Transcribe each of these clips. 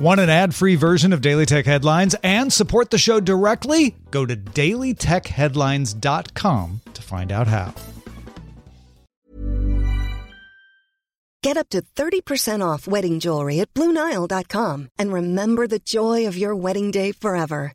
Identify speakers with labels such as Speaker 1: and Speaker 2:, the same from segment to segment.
Speaker 1: Want an ad free version of Daily Tech Headlines and support the show directly? Go to dailytechheadlines.com to find out how.
Speaker 2: Get up to 30% off wedding jewelry at Blue Bluenile.com and remember the joy of your wedding day forever.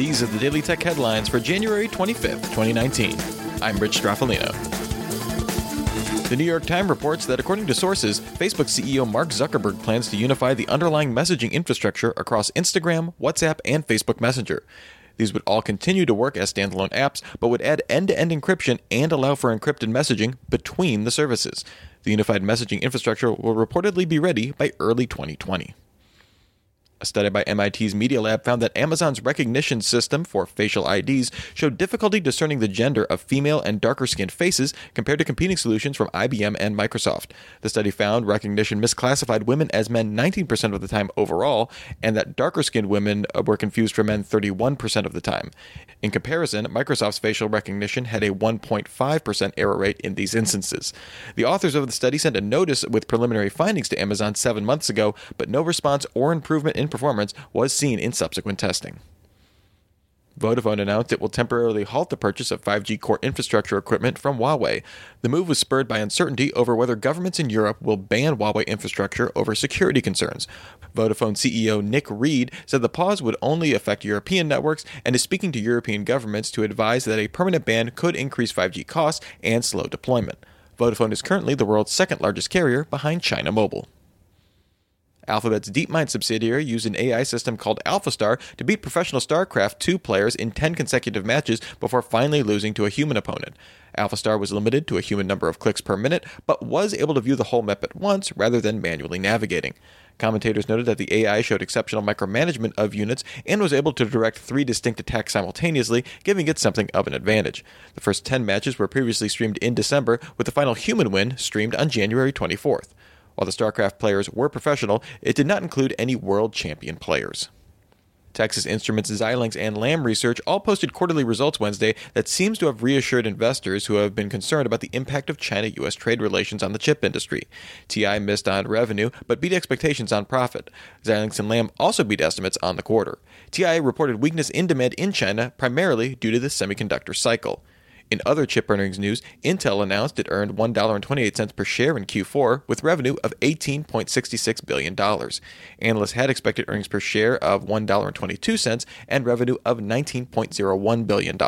Speaker 3: These are the Daily Tech headlines for January 25th, 2019. I'm Rich Stroffolino. The New York Times reports that according to sources, Facebook CEO Mark Zuckerberg plans to unify the underlying messaging infrastructure across Instagram, WhatsApp, and Facebook Messenger. These would all continue to work as standalone apps, but would add end to end encryption and allow for encrypted messaging between the services. The unified messaging infrastructure will reportedly be ready by early 2020. A study by MIT's Media Lab found that Amazon's Rekognition system for facial IDs showed difficulty discerning the gender of female and darker skinned faces compared to competing solutions from IBM and Microsoft. The study found Rekognition misclassified women as men 19% of the time overall, and that darker skinned women uh, were confused for men 31% of the time. In comparison, Microsoft's facial recognition had a 1.5% error rate in these instances. The authors of the study sent a notice with preliminary findings to Amazon seven months ago, but no response or improvement in performance was seen in subsequent testing. Vodafone announced it will temporarily halt the purchase of 5G core infrastructure equipment from Huawei. The move was spurred by uncertainty over whether governments in Europe will ban Huawei infrastructure over security concerns. Vodafone CEO Nick Read said the pause would only affect European networks and is speaking to European governments to advise that a permanent ban could increase 5G costs and slow deployment. Vodafone is currently the world's second largest carrier behind China Mobile. Alphabet's DeepMind subsidiary used an AI system called AlphaStar to beat professional StarCraft 2 players in 10 consecutive matches before finally losing to a human opponent. AlphaStar was limited to a human number of clicks per minute, but was able to view the whole map at once rather than manually navigating. Commentators noted that the AI showed exceptional micromanagement of units and was able to direct three distinct attacks simultaneously, giving it something of an advantage. The first 10 matches were previously streamed in December, with the final human win streamed on January 24th. While the StarCraft players were professional, it did not include any world champion players. Texas Instruments, Xilinx, and Lam Research all posted quarterly results Wednesday that seems to have reassured investors who have been concerned about the impact of China US trade relations on the chip industry. TI missed on revenue, but beat expectations on profit. Xilinx and Lam also beat estimates on the quarter. TI reported weakness in demand in China, primarily due to the semiconductor cycle. In other chip earnings news, Intel announced it earned $1.28 per share in Q4 with revenue of $18.66 billion. Analysts had expected earnings per share of $1.22 and revenue of $19.01 billion.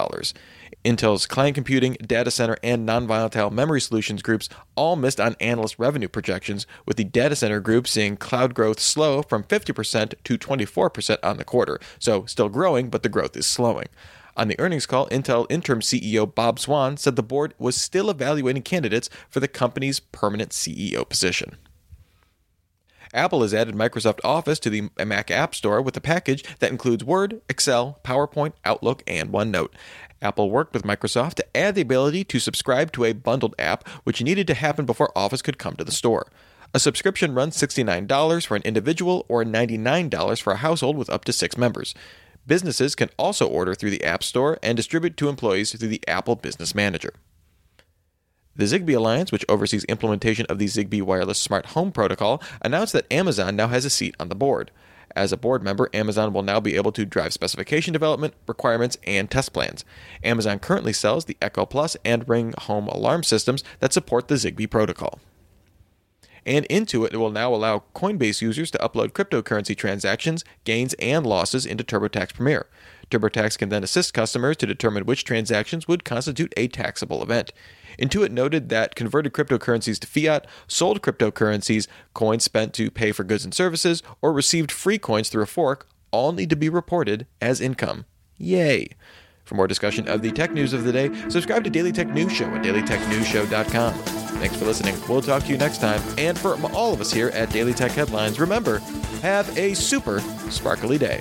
Speaker 3: Intel's client computing, data center, and non volatile memory solutions groups all missed on analyst revenue projections, with the data center group seeing cloud growth slow from 50% to 24% on the quarter. So, still growing, but the growth is slowing. On the earnings call, Intel interim CEO Bob Swan said the board was still evaluating candidates for the company's permanent CEO position. Apple has added Microsoft Office to the Mac App Store with a package that includes Word, Excel, PowerPoint, Outlook, and OneNote. Apple worked with Microsoft to add the ability to subscribe to a bundled app, which needed to happen before Office could come to the store. A subscription runs $69 for an individual or $99 for a household with up to six members. Businesses can also order through the App Store and distribute to employees through the Apple Business Manager. The Zigbee Alliance, which oversees implementation of the Zigbee Wireless Smart Home Protocol, announced that Amazon now has a seat on the board. As a board member, Amazon will now be able to drive specification development, requirements, and test plans. Amazon currently sells the Echo Plus and Ring home alarm systems that support the Zigbee protocol. And Intuit will now allow Coinbase users to upload cryptocurrency transactions, gains, and losses into TurboTax Premier. TurboTax can then assist customers to determine which transactions would constitute a taxable event. Intuit noted that converted cryptocurrencies to fiat, sold cryptocurrencies, coins spent to pay for goods and services, or received free coins through a fork all need to be reported as income. Yay! For more discussion of the tech news of the day, subscribe to Daily Tech News Show at dailytechnewsshow.com. Thanks for listening. We'll talk to you next time. And for all of us here at Daily Tech Headlines, remember, have a super sparkly day.